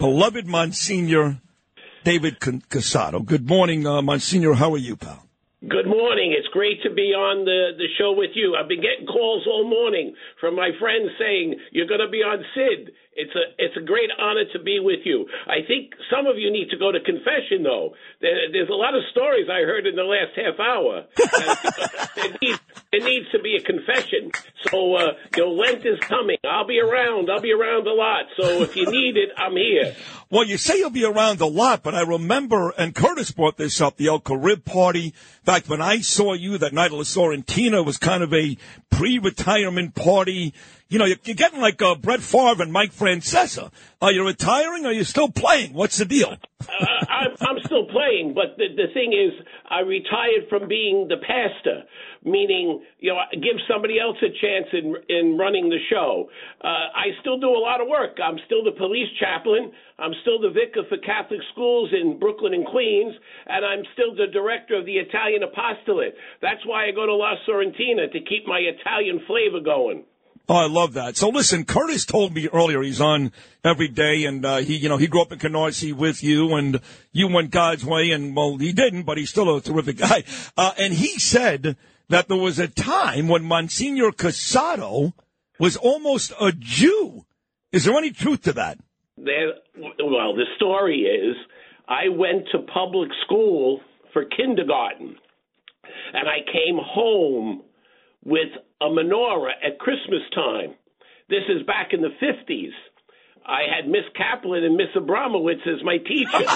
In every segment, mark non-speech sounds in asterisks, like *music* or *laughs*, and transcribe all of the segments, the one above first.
beloved Monsignor David Cassato. Good morning, uh, Monsignor. How are you, pal? Good morning. It's great to be on the, the show with you. I've been getting calls all morning from my friends saying you're going to be on Sid. It's a it's a great honor to be with you. I think some of you need to go to confession though. There, there's a lot of stories I heard in the last half hour. *laughs* there, needs, there needs to be a confession. So uh, you know, Lent is coming. I'll be around. I'll be around a lot. So if you need it, I'm here. Well, you say you'll be around a lot, but I remember, and Curtis brought this up, the El Caribe party. In fact, when I saw you that night La Sorrentina was kind of a pre-retirement party. You know, you're, getting like uh, Brett Favre and Mike Francesa. Are you retiring or are you still playing? What's the deal? uh, I'm, I'm still playing, but the, the thing is, I retired from being the pastor, meaning, you know, give somebody else a chance in, in running the show. Uh, I still do a lot of work. I'm still the police chaplain. I'm still the vicar for Catholic schools in Brooklyn and Queens, and I'm still the director of the Italian apostolate. That's why I go to La Sorrentina to keep my Italian flavor going. Oh, I love that. So listen, Curtis told me earlier he's on every day, and uh, he, you know, he grew up in Canarsie with you, and you went God's way, and well, he didn't, but he's still a terrific guy. Uh, and he said that there was a time when Monsignor Cassato was almost a Jew. Is there any truth to that? There, well, the story is I went to public school for kindergarten, and I came home with a menorah at Christmas time. This is back in the 50s. I had Miss Kaplan and Miss Abramowitz as my teachers.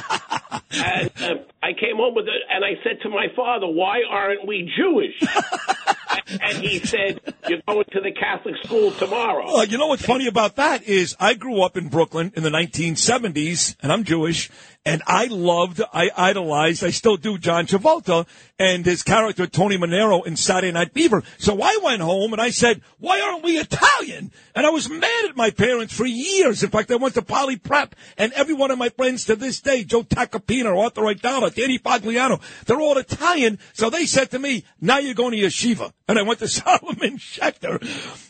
*laughs* and uh, I came home with it, and I said to my father, Why aren't we Jewish? *laughs* and he said, "You're going to the Catholic school tomorrow." Uh, you know what's funny about that is I grew up in Brooklyn in the 1970s, and I'm Jewish, and I loved, I idolized, I still do John Travolta and his character Tony Manero in Saturday Night Fever. So I went home and I said, "Why aren't we Italian?" And I was mad at my parents for years. In fact, I went to Poly Prep, and every one of my friends to this day, Joe Tacopina, Arthur Aidala, Danny Pagliano, they're all Italian. So they said to me, "Now you're going to yeshiva." And I went to *laughs* Solomon Schechter.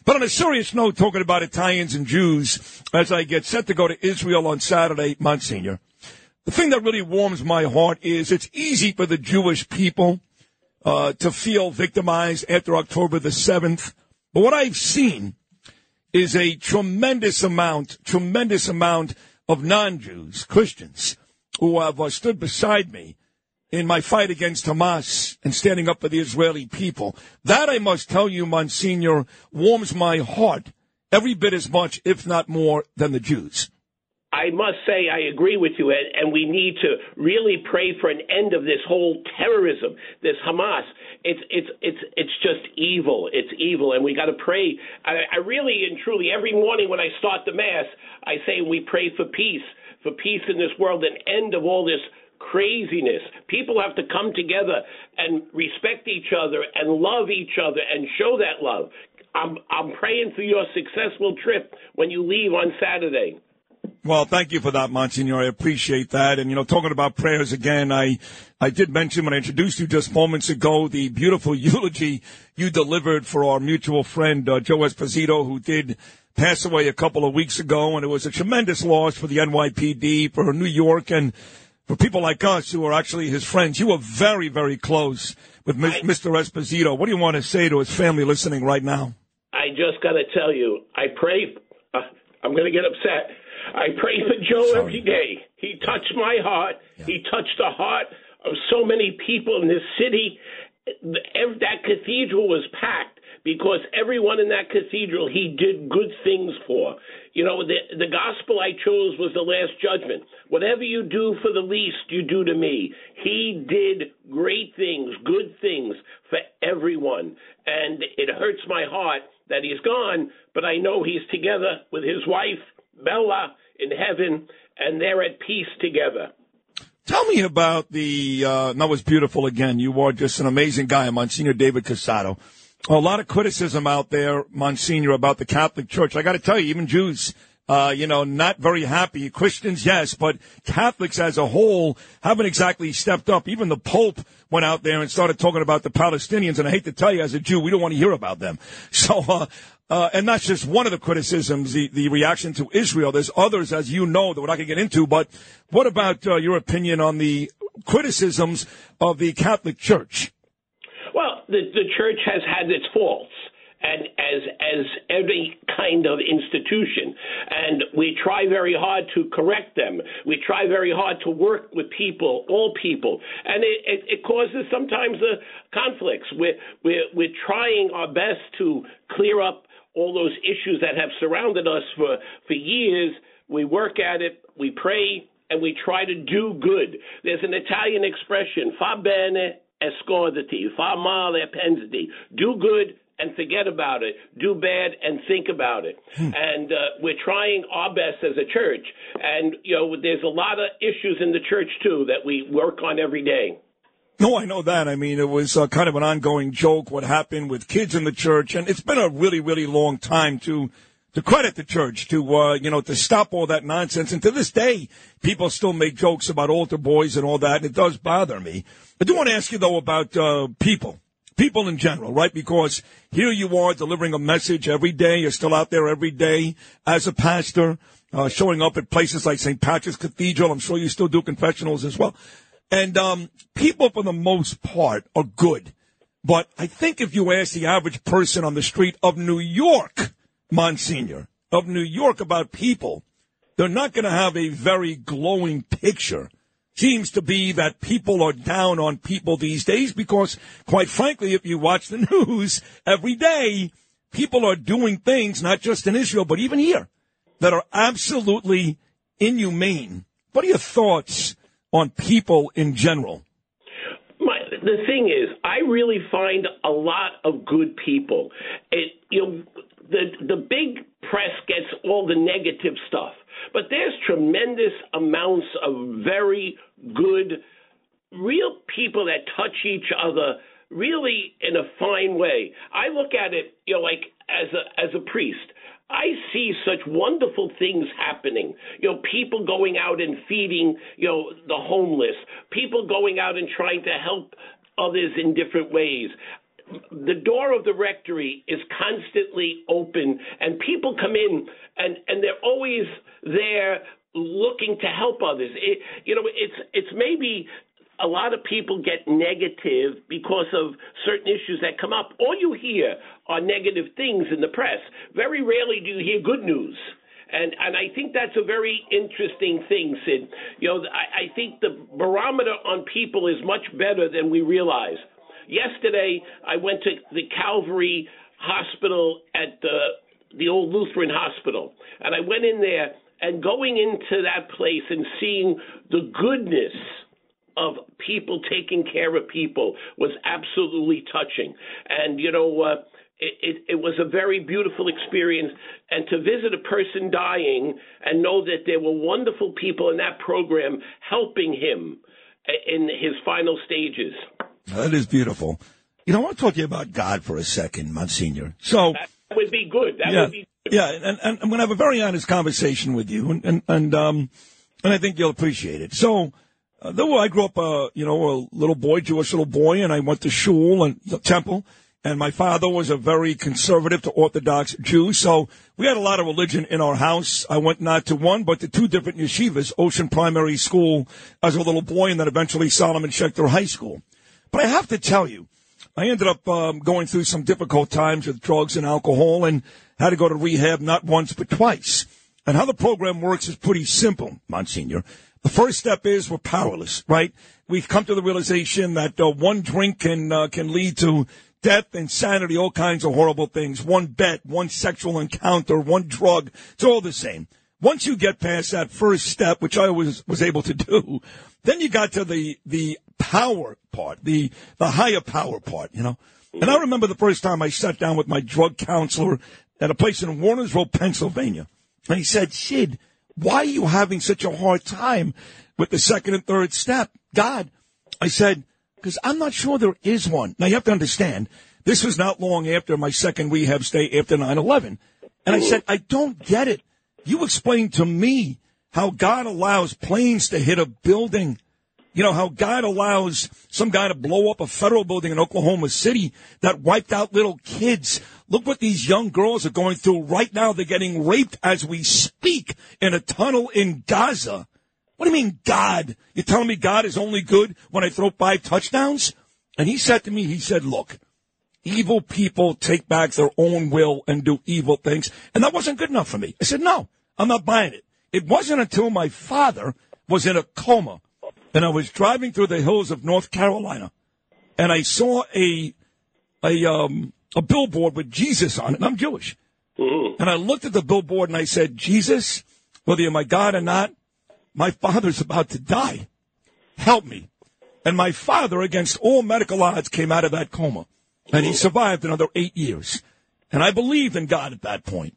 But on a serious note, talking about Italians and Jews, as I get set to go to Israel on Saturday, Monsignor, the thing that really warms my heart is it's easy for the Jewish people uh, to feel victimized after October the 7th. But what I've seen is a tremendous amount, tremendous amount of non-Jews, Christians, who have uh, stood beside me in my fight against Hamas and standing up for the Israeli people. That, I must tell you, Monsignor, warms my heart every bit as much, if not more, than the Jews. I must say I agree with you, and we need to really pray for an end of this whole terrorism, this Hamas. It's it's it's it's just evil. It's evil, and we got to pray. I, I really and truly every morning when I start the mass, I say we pray for peace, for peace in this world, an end of all this craziness. People have to come together and respect each other and love each other and show that love. I'm I'm praying for your successful trip when you leave on Saturday. Well, thank you for that, Monsignor. I appreciate that. And, you know, talking about prayers again, I, I did mention when I introduced you just moments ago the beautiful *laughs* eulogy you delivered for our mutual friend, uh, Joe Esposito, who did pass away a couple of weeks ago. And it was a tremendous loss for the NYPD, for New York, and for people like us who are actually his friends. You were very, very close with I, Mr. Esposito. What do you want to say to his family listening right now? I just got to tell you, I pray. Uh, I'm going to get upset. I pray for Joe Sorry. every day. He touched my heart. Yeah. He touched the heart of so many people in this city. That cathedral was packed because everyone in that cathedral he did good things for. You know, the the gospel I chose was the last judgment. Whatever you do for the least, you do to me. He did great things, good things for everyone. And it hurts my heart that he's gone, but I know he's together with his wife, Bella, in heaven, and they're at peace together. Tell me about the, uh, that was beautiful again. You are just an amazing guy, Monsignor David Cassato. A lot of criticism out there, Monsignor, about the Catholic Church. I got to tell you, even Jews Uh, you know, not very happy. Christians, yes, but Catholics as a whole haven't exactly stepped up. Even the Pope went out there and started talking about the Palestinians. And I hate to tell you, as a Jew, we don't want to hear about them. *laughs* So, uh, uh, and that's just one of the criticisms, the, the reaction to Israel. There's others, as you know, that we're not going to get into. But what about uh, your opinion on the criticisms of the Catholic Church? The, the church has had its faults and as as every kind of institution. And we try very hard to correct them. We try very hard to work with people all people. And it, it, it causes sometimes the conflicts. We're, we're we're trying our best to clear up all those issues that have surrounded us for for years. We work at it we pray and we try to do good. There's an italian expression fa bene e scordati fa male e pensati do good and forget about it. Do bad and think about it. Hmm. And uh, we're trying our best as a church. And, you know, there's a lot of issues in the church, too, that we work on every day. No, I know that. I mean, it was uh, kind of an ongoing joke what happened with kids in the church. And it's been a really, really long time to to credit the church to uh, you know to stop all that nonsense. And to this day, people still make jokes about altar boys and all that, and it does bother me. I do want to ask you though about uh, people people in general, right? Because here you are delivering a message every day. You're still out there every day as a pastor, uh, showing up at places like St. Patrick's Cathedral. I'm sure you still do confessionals as well. And um, people, for the most part, are good. But I think if you ask the average person on the street of New York, Monsignor, of New York about people, they're not going to have a very glowing picture seems to be that people are down on people these days because, quite frankly, if you watch the *laughs* news every day, people are doing things, not just in Israel, but even here, that are absolutely inhumane. What are your thoughts on people in general? My, the thing is, I really find a lot of good people. It, you know, the the big press gets all the negative stuff but there's tremendous amounts of very good, real people that touch each other really in a fine way. I look at it, you know, like as a as a priest. I see such wonderful things happening. You know, people going out and feeding, you know, the homeless, people going out and trying to help others in different ways the door of the rectory is constantly open and people come in and and they're always there looking to help others it, you know it's it's maybe a lot of people get negative because of certain issues that come up all you hear are negative things in the press very rarely do you hear good news and and I think that's a very interesting thing, Sid. You know, I, I think the barometer on people is much better than we realize. Yesterday, I went to the Calvary Hospital at the the old Lutheran Hospital, and I went in there and going into that place and seeing the goodness of people taking care of people was absolutely touching. And you know, uh, it, it, it was a very beautiful experience. And to visit a person dying and know that there were wonderful people in that program helping him in his final stages. That is beautiful. You know, I want to talk to you about God for a second, Monsignor. So that would be good. That yeah, would be good. Yeah, and, and I'm going to have a very honest conversation with you, and and and, um, and I think you'll appreciate it. So, uh, though I grew up, uh, you know, a little boy, Jewish little boy, and I went to shul and the temple, and my father was a very conservative to Orthodox Jew, so we had a lot of religion in our house. I went not to one, but to two different yeshivas, Ocean Primary School as a little boy, and then eventually Solomon Schechter High School. But I have to tell you, I ended up um, going through some difficult times with drugs and alcohol and had to go to rehab not once but twice. And how the program works is pretty simple, Monsignor. The first step is we're powerless, right? We've come to the realization that uh, one drink can uh, can lead to death, insanity, all kinds of horrible things. One bet, one sexual encounter, one drug. It's all the same. Once you get past that first step, which I was was able to do, then you got to the the power part, the the higher power part, you know. And I mm-hmm. remember the first time I sat down with my drug counselor at a place in Wernersville, Pennsylvania, and he said, "Sid, why are you having such a hard time with the second and third step?" God, I said, "Because I'm not sure there is one." Now you have to understand, this was not long after my second rehab stay after 9/11, and I mm-hmm. said, "I don't get it." You explain to me how God allows planes to hit a building. You know, how God allows some guy to blow up a federal building in Oklahoma City that wiped out little kids. Look what these young girls are going through right now. They're getting raped as we speak in a tunnel in Gaza. What do you mean, God? You're telling me God is only good when I throw five touchdowns? And he said to me, he said, look, evil people take back their own will and do evil things. And that wasn't good enough for me. I said, no, I'm not buying it. It wasn't until my father was in a coma and I was driving through the hills of North Carolina and I saw a, a, um, a billboard with Jesus on it. And I'm Jewish. Mm-hmm. And I looked at the billboard and I said, Jesus, whether you're my God or not, my father's about to die. Help me. And my father, against all medical odds, came out of that coma. And he survived another eight years. And I believed in God at that point.